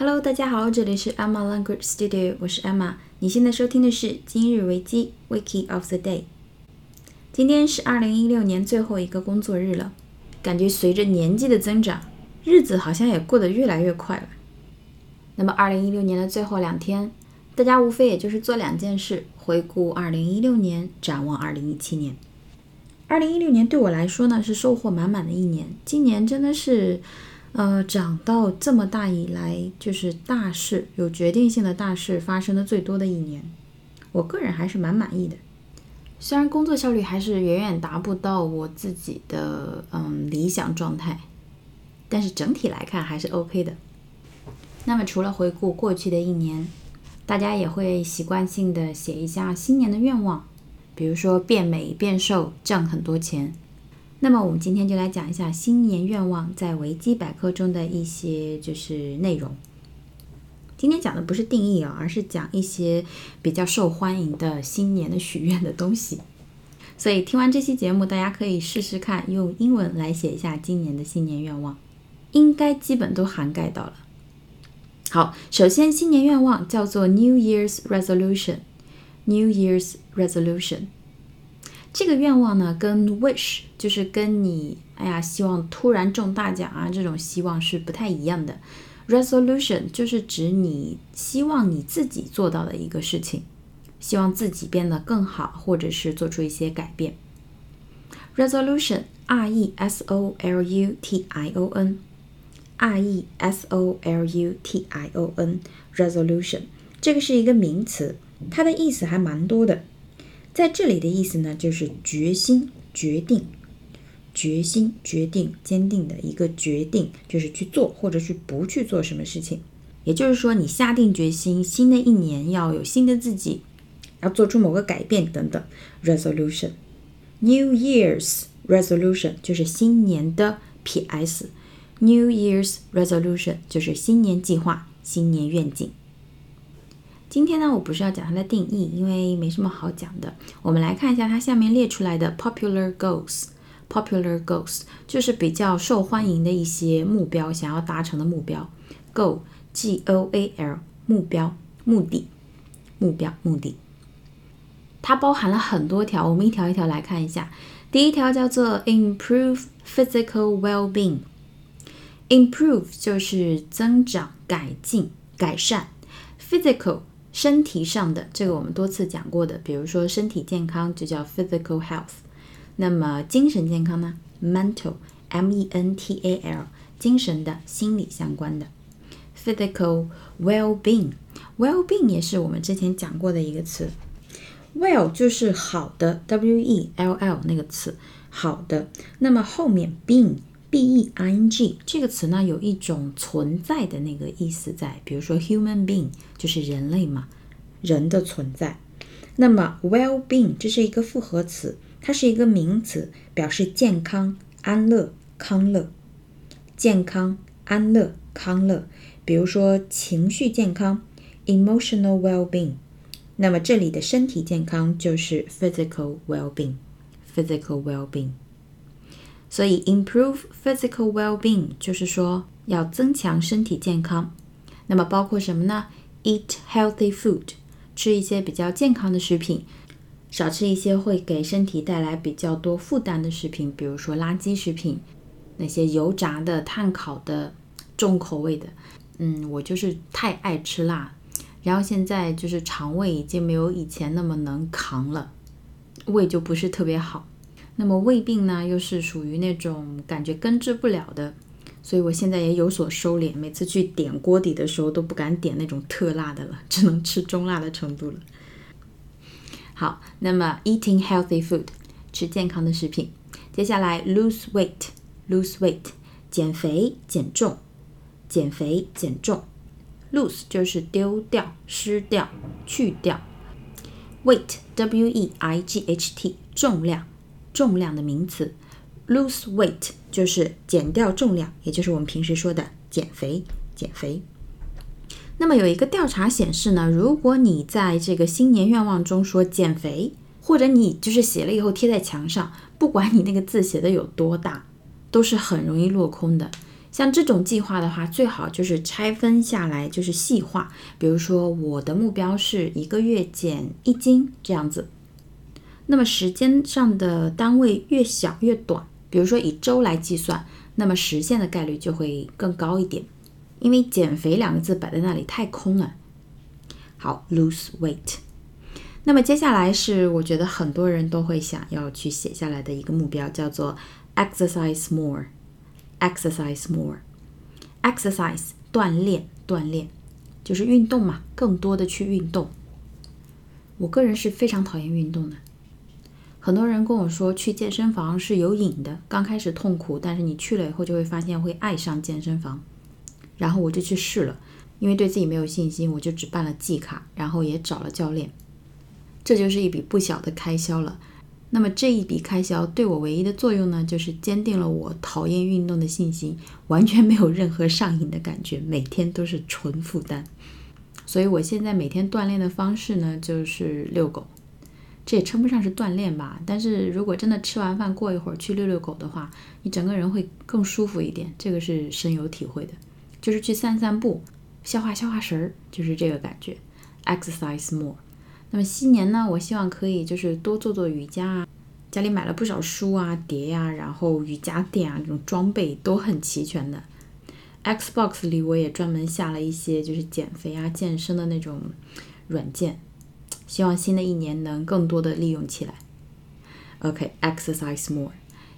Hello，大家好，这里是 Emma Language Studio，我是 Emma。你现在收听的是今日维基 Wiki of the Day。今天是二零一六年最后一个工作日了，感觉随着年纪的增长，日子好像也过得越来越快了。那么二零一六年的最后两天，大家无非也就是做两件事：回顾二零一六年，展望二零一七年。二零一六年对我来说呢，是收获满满的一年。今年真的是，呃，长到这么大以来，就是大事有决定性的大事发生的最多的一年。我个人还是蛮满意的，虽然工作效率还是远远达不到我自己的嗯理想状态，但是整体来看还是 OK 的。那么除了回顾过去的一年，大家也会习惯性的写一下新年的愿望。比如说变美、变瘦、挣很多钱。那么我们今天就来讲一下新年愿望在维基百科中的一些就是内容。今天讲的不是定义啊，而是讲一些比较受欢迎的新年的许愿的东西。所以听完这期节目，大家可以试试看用英文来写一下今年的新年愿望，应该基本都涵盖到了。好，首先新年愿望叫做 New Year's Resolution。New Year's resolution，这个愿望呢，跟 wish 就是跟你哎呀希望突然中大奖啊这种希望是不太一样的。Resolution 就是指你希望你自己做到的一个事情，希望自己变得更好，或者是做出一些改变。Resolution，R E S O L U T I O N，R E S O L U T I O N，resolution，这个是一个名词。它的意思还蛮多的，在这里的意思呢，就是决心、决定、决心、决定、坚定的一个决定，就是去做或者去不去做什么事情。也就是说，你下定决心，新的一年要有新的自己，要做出某个改变等等。Resolution，New Year's Resolution 就是新年的 P.S.，New Year's Resolution 就是新年计划、新年愿景。今天呢，我不是要讲它的定义，因为没什么好讲的。我们来看一下它下面列出来的 popular goals。popular goals 就是比较受欢迎的一些目标，想要达成的目标。goal，g o a l，目标、目的、目标、目的。它包含了很多条，我们一条一条来看一下。第一条叫做 improve physical well-being。improve 就是增长、改进、改善。physical 身体上的这个我们多次讲过的，比如说身体健康就叫 physical health。那么精神健康呢？mental，m e n t a l，精神的、心理相关的。physical well-being，well-being 也是我们之前讲过的一个词。well 就是好的，w e l l 那个词，好的。那么后面 being。B e i n g 这个词呢，有一种存在的那个意思在，比如说 human being 就是人类嘛，人的存在。那么 well being 这是一个复合词，它是一个名词，表示健康、安乐、康乐。健康、安乐、康乐。比如说情绪健康 emotional well being。那么这里的身体健康就是 physical well being，physical well being。所以，improve physical well-being 就是说要增强身体健康。那么包括什么呢？Eat healthy food，吃一些比较健康的食品，少吃一些会给身体带来比较多负担的食品，比如说垃圾食品，那些油炸的、碳烤的、重口味的。嗯，我就是太爱吃辣，然后现在就是肠胃已经没有以前那么能扛了，胃就不是特别好。那么胃病呢，又是属于那种感觉根治不了的，所以我现在也有所收敛。每次去点锅底的时候，都不敢点那种特辣的了，只能吃中辣的程度了。好，那么 eating healthy food，吃健康的食品。接下来 lose weight，lose weight，减肥减重，减肥减重。lose 就是丢掉、失掉、去掉。weight，w e i g h t，重量。重量的名词，lose weight 就是减掉重量，也就是我们平时说的减肥。减肥。那么有一个调查显示呢，如果你在这个新年愿望中说减肥，或者你就是写了以后贴在墙上，不管你那个字写的有多大，都是很容易落空的，像这种计划的话，最好就是拆分下来，就是细化。比如说，我的目标是一个月减一斤这样子。那么时间上的单位越小越短，比如说以周来计算，那么实现的概率就会更高一点。因为减肥两个字摆在那里太空了。好，lose weight。那么接下来是我觉得很多人都会想要去写下来的一个目标，叫做 exercise more。exercise more。exercise 锻炼，锻炼就是运动嘛，更多的去运动。我个人是非常讨厌运动的。很多人跟我说去健身房是有瘾的，刚开始痛苦，但是你去了以后就会发现会爱上健身房。然后我就去试了，因为对自己没有信心，我就只办了季卡，然后也找了教练。这就是一笔不小的开销了。那么这一笔开销对我唯一的作用呢，就是坚定了我讨厌运动的信心，完全没有任何上瘾的感觉，每天都是纯负担。所以我现在每天锻炼的方式呢，就是遛狗。这也称不上是锻炼吧，但是如果真的吃完饭过一会儿去遛遛狗的话，你整个人会更舒服一点，这个是深有体会的。就是去散散步，消化消化食儿，就是这个感觉。Exercise more。那么新年呢，我希望可以就是多做做瑜伽啊。家里买了不少书啊、碟呀，然后瑜伽垫啊，这种装备都很齐全的。Xbox 里我也专门下了一些就是减肥啊、健身的那种软件，希望新的一年能更多的利用起来。OK，exercise more。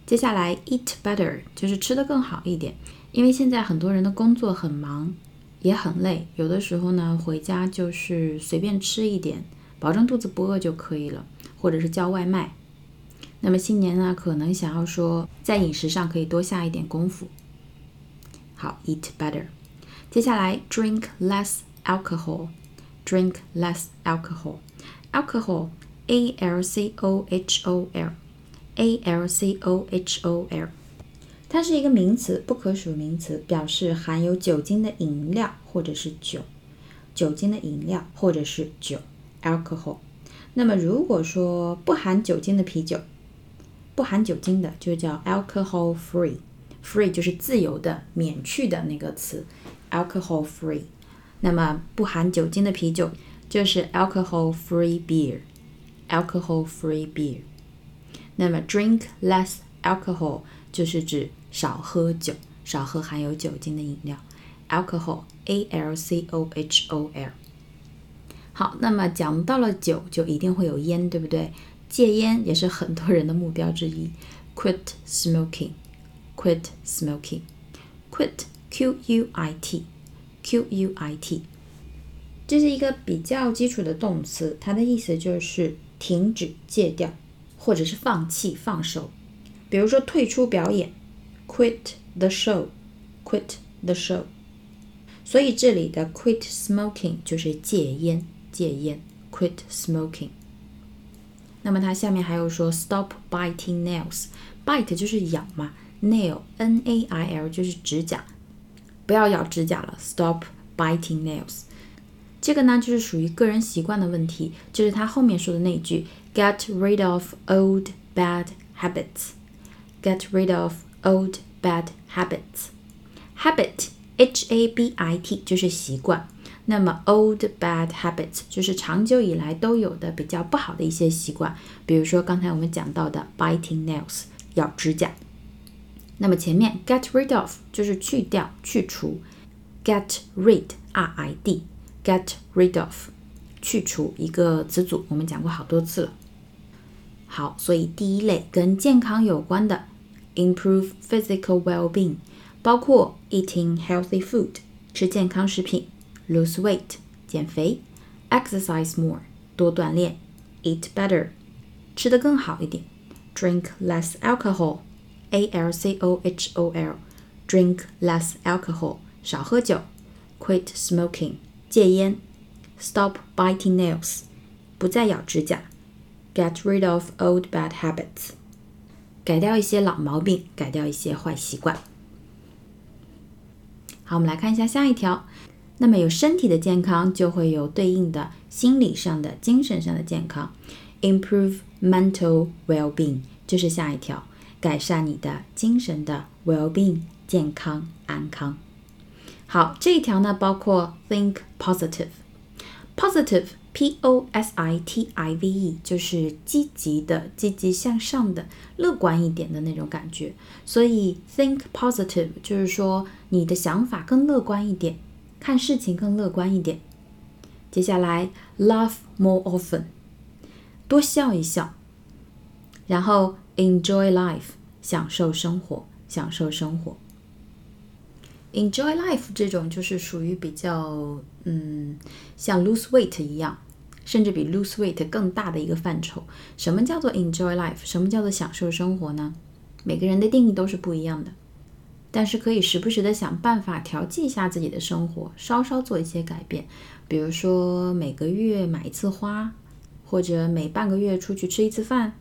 接下来 eat better，就是吃的更好一点。因为现在很多人的工作很忙，也很累，有的时候呢回家就是随便吃一点，保证肚子不饿就可以了，或者是叫外卖。那么新年呢，可能想要说在饮食上可以多下一点功夫。好，eat better。接下来 drink less alcohol，drink less alcohol alcohol, a l c o h o l, a l c o h o l，它是一个名词，不可数名词，表示含有酒精的饮料或者是酒。酒精的饮料或者是酒，alcohol。那么如果说不含酒精的啤酒，不含酒精的就叫 alcohol free。free 就是自由的、免去的那个词，alcohol free。那么不含酒精的啤酒就是 alcohol free beer。alcohol free beer。那么 drink less alcohol 就是指少喝酒，少喝含有酒精的饮料，alcohol，a l c o h o l。好，那么讲到了酒，就一定会有烟，对不对？戒烟也是很多人的目标之一，quit smoking，quit smoking，quit，q u i t，q u i t， 这是一个比较基础的动词，它的意思就是停止、戒掉，或者是放弃、放手。比如说退出表演。Quit the show, quit the show。所以这里的 quit smoking 就是戒烟，戒烟。Quit smoking。那么它下面还有说 stop biting nails。bite 就是咬嘛，nail n a i l 就是指甲，不要咬指甲了。Stop biting nails。这个呢就是属于个人习惯的问题，就是他后面说的那句 get rid of old bad habits。Get rid of Old bad habits, habit, h a b i t 就是习惯。那么 old bad habits 就是长久以来都有的比较不好的一些习惯，比如说刚才我们讲到的 biting nails 咬指甲。那么前面 get rid of 就是去掉、去除，get rid r i d get rid of 去除一个词组，我们讲过好多次了。好，所以第一类跟健康有关的。improve physical well-being，包括 eating healthy food，吃健康食品；lose weight，减肥；exercise more，多锻炼；eat better，吃得更好一点；drink less alcohol，a l c o h o l，drink less alcohol，少喝酒；quit smoking， 戒烟；stop biting nails，不再咬指甲；get rid of old bad habits。改掉一些老毛病，改掉一些坏习惯。好，我们来看一下下一条。那么有身体的健康，就会有对应的心理上的、精神上的健康。Improve mental well-being 就是下一条，改善你的精神的 well-being 健康、安康。好，这一条呢，包括 think positive，positive，p o s i t i v e，就是积极的、积极向上的、乐观一点的那种感觉。所以 think positive 就是说你的想法更乐观一点，看事情更乐观一点。接下来 laugh more often，多笑一笑。然后 enjoy life，享受生活，享受生活。Enjoy life 这种就是属于比较，嗯，像 lose weight 一样，甚至比 lose weight 更大的一个范畴。什么叫做 enjoy life？什么叫做享受生活呢？每个人的定义都是不一样的，但是可以时不时的想办法调剂一下自己的生活，稍稍做一些改变。比如说每个月买一次花，或者每半个月出去吃一次饭。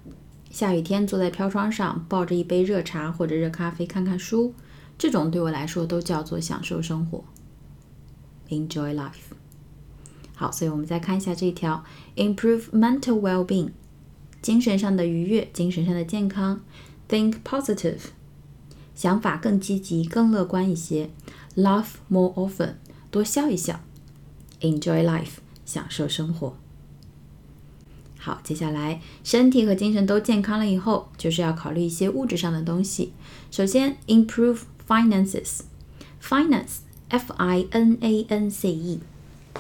下雨天坐在飘窗上，抱着一杯热茶或者热咖啡看看书。这种对我来说都叫做享受生活，enjoy life。好，所以我们再看一下这一条，improve mental well-being，精神上的愉悦，精神上的健康；think positive，想法更积极、更乐观一些；laugh more often，多笑一笑；enjoy life，享受生活。好，接下来身体和精神都健康了以后，就是要考虑一些物质上的东西。首先，improve。Finances, finance, f i n a n c e,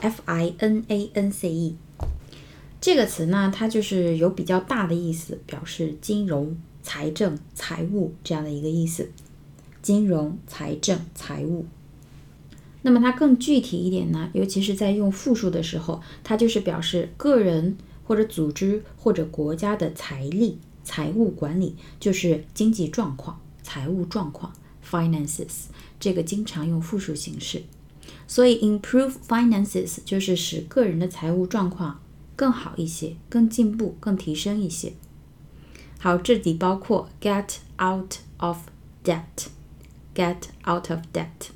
f i n a n c e 这个词呢，它就是有比较大的意思，表示金融、财政、财务这样的一个意思。金融、财政、财务。那么它更具体一点呢，尤其是在用复数的时候，它就是表示个人或者组织或者国家的财力、财务管理，就是经济状况、财务状况。Finances 这个经常用复数形式，所以 improve finances 就是使个人的财务状况更好一些、更进步、更提升一些。好，这里包括 get out of debt，get out of debt。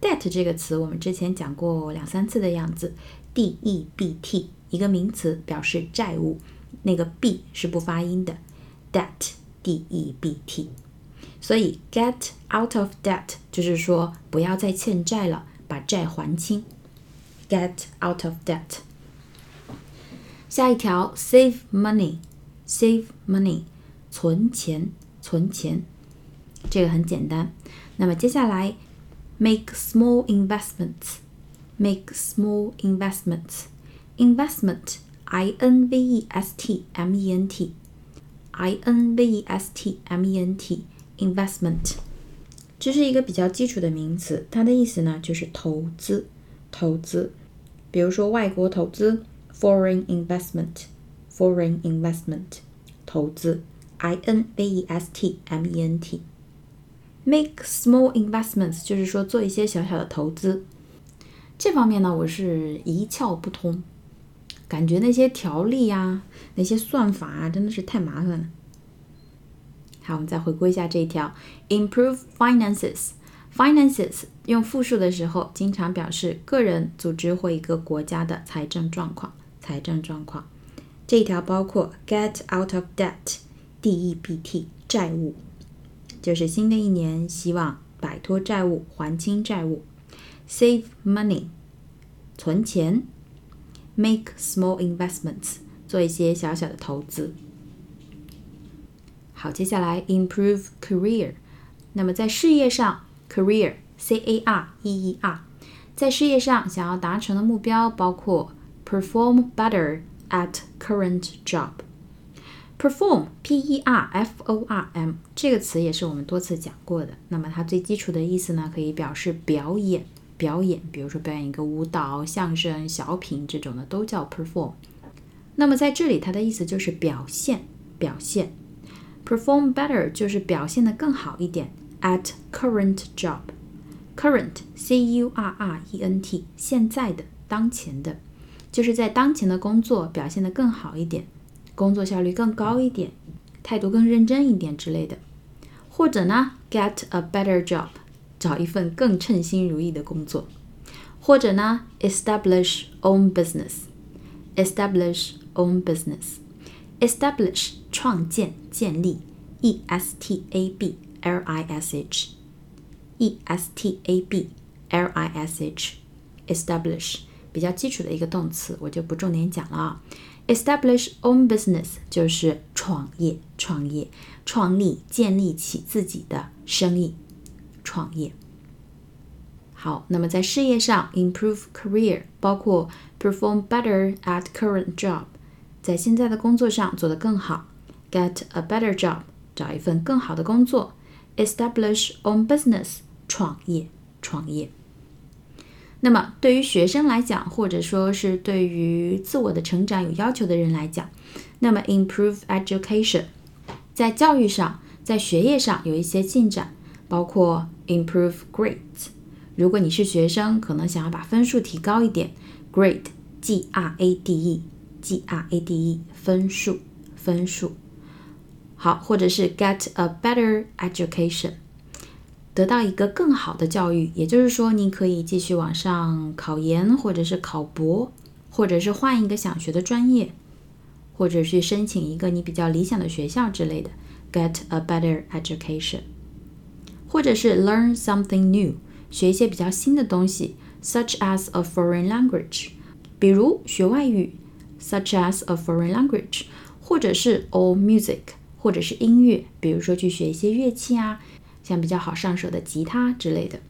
debt 这个词我们之前讲过两三次的样子，d e b t 一个名词表示债务，那个 b 是不发音的，debt，d e b t。所以，get out of debt 就是说不要再欠债了，把债还清。get out of debt。下一条，save money，save money，存钱，存钱，这个很简单。那么接下来，make small investments，make small investments，investment，i n v e s t m e n t，i n v e s t m e n t。 Investment，这是一个比较基础的名词，它的意思呢就是投资，投资。比如说外国投资，foreign investment，foreign investment，投资，I N V E S T M E N T。Make small investments 就是说做一些小小的投资。这方面呢，我是一窍不通，感觉那些条例啊，那些算法啊，真的是太麻烦了。好，我们再回顾一下这一条：improve finances。finances 用复数的时候，经常表示个人、组织或一个国家的财政状况。财政状况这一条包括 get out of debt，d e b t，债务，就是新的一年希望摆脱债务，还清债务。save money，存钱。make small investments，做一些小小的投资。好，接下来 improve career。那么在事业上，career c a r e e r，在事业上想要达成的目标包括 perform better at current job。perform p e r f o r m 这个词也是我们多次讲过的。那么它最基础的意思呢，可以表示表演，表演，比如说表演一个舞蹈、相声、小品这种的都叫 perform。那么在这里，它的意思就是表现，表现。Perform better 就是表现得更好一点。At current job，current c u r r e n t 现在的、当前的，就是在当前的工作表现得更好一点，工作效率更高一点，态度更认真一点之类的。或者呢，get a better job，找一份更称心如意的工作。或者呢，establish own business，establish own business。 establish 创建、建立，e s t a b l i s h。 e s t a b l i s h，establish 比较基础的一个动词，我就不重点讲了啊。establish own business 就是创业、创业、创立、建立起自己的生意、创业。好，那么在事业上，improve career 包括 perform better at current job， 在现在的工作上做得更好；get a better job，找一份更好的工作；establish own business，创业，创业。那么对于学生来讲，或者说是对于自我的成长有要求的人来讲，那么 improve education，在教育上，在学业上有一些进展，包括 improve grade。如果你是学生，可能想要把分数提高一点，grade g r a d e Grade 分数，分数。好，或者是 get a better education，得到一个更好的教育。也就是说，你可以继续往上考研，或者是考博，或者是换一个想学的专业，或者是申请一个你比较理想的学校之类的。get a better education，或者是 learn something new。学一些比较新的东西，such as a foreign language，比如学外语，such as a foreign language，或者是 all music，或者是音乐，比如说去学一些乐器啊，像比较好上手的吉他之类的。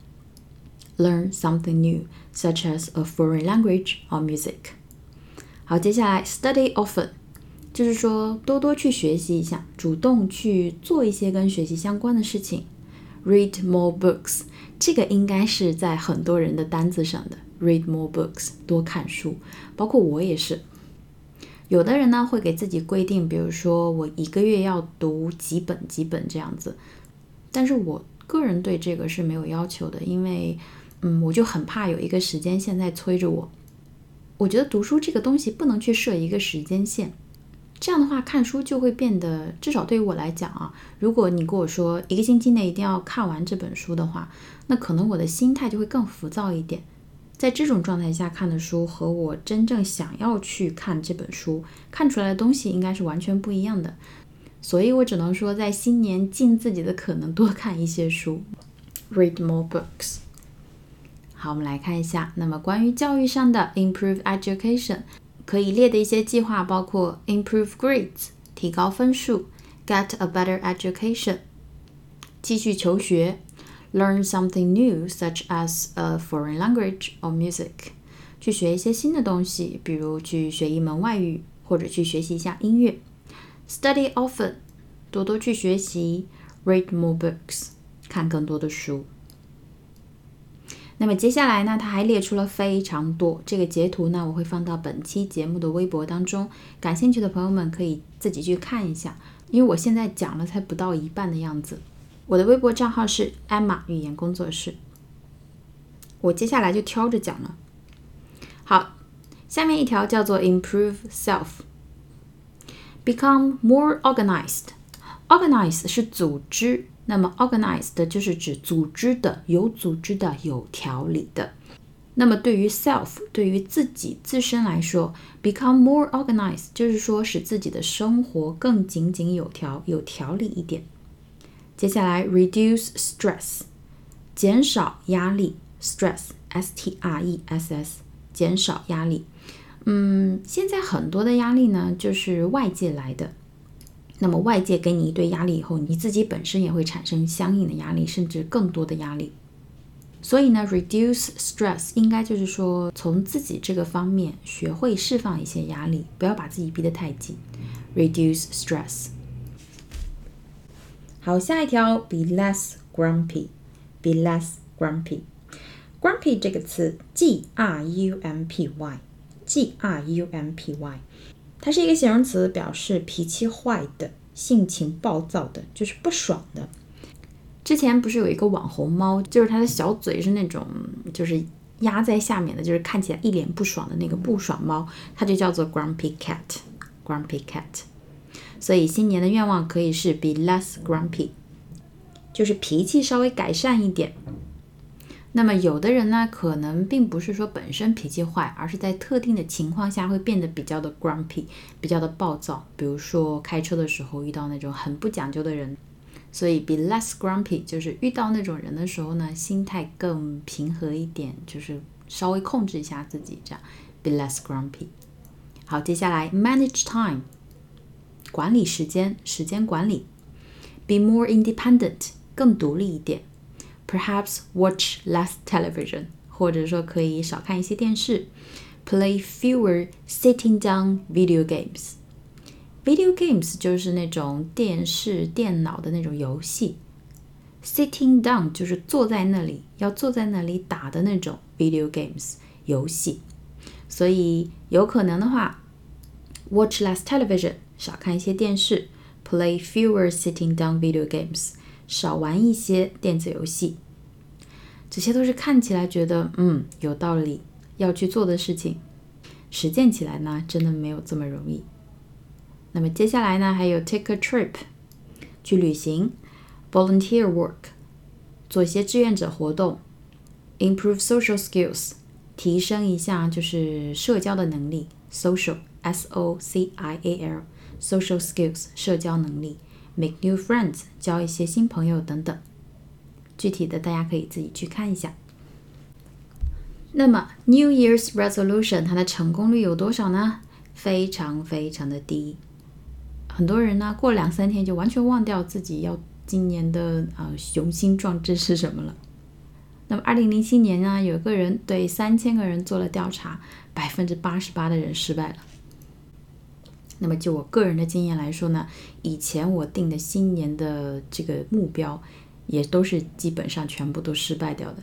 Learn something new, such as a foreign language or music。好，接下来 study often，就是说多多去学习一下，主动去做一些跟学习相关的事情。Read more books。这个应该是在很多人的单子上的，read more books，多看书，包括我也是。有的人呢会给自己规定，比如说我一个月要读几本几本这样子，但是我个人对这个是没有要求的，因为，嗯，我就很怕有一个时间线在催着我。我觉得读书这个东西不能去设一个时间线。这样的话，看书就会变得，至少对于我来讲啊，如果你跟我说一个星期内一定要看完这本书的话，那可能我的心态就会更浮躁一点。在这种状态下看的书，和我真正想要去看这本书看出来的东西，应该是完全不一样的。所以我只能说，在新年尽自己的可能多看一些书，read more books。好，我们来看一下，那么关于教育上的 improve education。可以列的一些计划包括 improve grades 提高分数，get a better education 继续求学，learn something new such as a foreign language or music 去学一些新的东西，比如去学一门外语或者去学习一下音乐，study often 多多去学习，read more books 看更多的书。那么接下来呢，他还列出了非常多这个截图呢，我会放到本期节目的微博当中，感兴趣的朋友们可以自己去看一下。因为我现在讲了才不到一半的样子，我的微博账号是 Emma 语言工作室，我接下来就挑着讲了。好，下面一条叫做 Improve Self，Become more organized。organized 是组织。那么，organized 就是指组织的、有组织的、有条理的。那么，对于 self，对于自己自身来说，become more organized 就是说使自己的生活更井井有条、有条理一点。接下来，reduce stress，减少压力，stress，s t r e s s，减少压力。嗯，现在很多的压力呢，就是外界来的。那么外界给你一堆压力以后，你自己本身也会产生相应的压力，甚至更多的压力。所以呢，reduce stress 应该就是说从自己这个方面学会释放一些压力，不要把自己逼得太紧。reduce stress。好，下一条，be less grumpy，be less grumpy。grumpy 这个词，g r u m p y，g r u m p y。它是一个形容词，表示脾气坏的、性情暴躁的，就是不爽的。之前不是有一个网红猫，就是它的小嘴是那种就是压在下面的，就是看起来一脸不爽的那个不爽猫，它就叫做 Grumpy Cat，Grumpy Cat。所以新年的愿望可以是 Be less grumpy，就是脾气稍微改善一点。那么有的人呢，可能并不是说本身脾气坏，而是在特定的情况下会变得比较的 grumpy，比较的暴躁。比如说开车的时候遇到那种很不讲究的人，所以 be less grumpy 就是遇到那种人的时候呢，心态更平和一点，就是稍微控制一下自己，这样 be less grumpy。好，接下来 manage time，管理时间，时间管理；be more independent，更独立一点；perhaps watch less television，或者说可以少看一些电视；play fewer sitting down video games。Video games 就是那种电视、电脑的那种游戏，sitting down 就是坐在那里，要坐在那里打的那种 video games 游戏。所以有可能的话，watch less television 少看一些电视，play fewer sitting down video games 少玩一些电子游戏。这些都是看起来觉得嗯有道理要去做的事情，实践起来呢真的没有这么容易。那么接下来呢，还有 take a trip，去旅行；volunteer work，做一些志愿者活动；improve social skills，提升一下就是社交的能力；social s o c i a l social skills 社交能力；make new friends 交一些新朋友等等。具体的大家可以自己去看一下。那么 New Year's resolution 它的成功率有多少呢？非常非常的低。很多人呢，过两三天就完全忘掉自己要今年的呃雄心壮志是什么了。那么，二零零七年呢，有个人对三千个人做了调查，百分之八十八的人失败了。那么，就我个人的经验来说呢，以前我定的新年的这个目标，也都是基本上全部都失败掉的。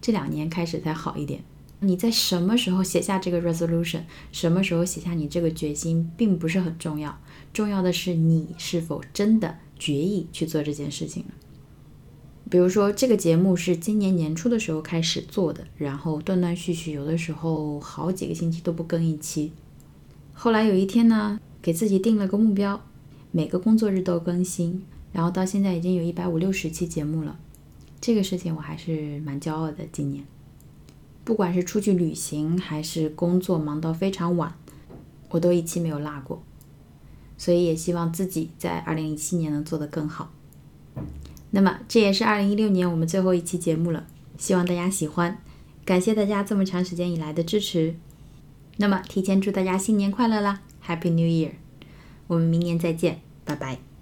这两年开始才好一点。你在什么时候写下这个 resolution，什么时候写下你这个决心，并不是很重要。重要的是你是否真的决意去做这件事情比如说，这个节目是今年年初的时候开始做的，然后断断续续，有的时候好几个星期都不更一期。后来有一天呢，给自己定了个目标，每个工作日都更新，然后到现在已经有一百五六十期节目了。这个事情我还是蛮骄傲的。今年，不管是出去旅行还是工作忙到非常晚，我都一期没有落过。所以也希望自己在二零一七年能做得更好。那么这也是二零一六年我们最后一期节目了，希望大家喜欢，感谢大家这么长时间以来的支持。那么提前祝大家新年快乐啦，Happy New Year！我们明年再见，拜拜。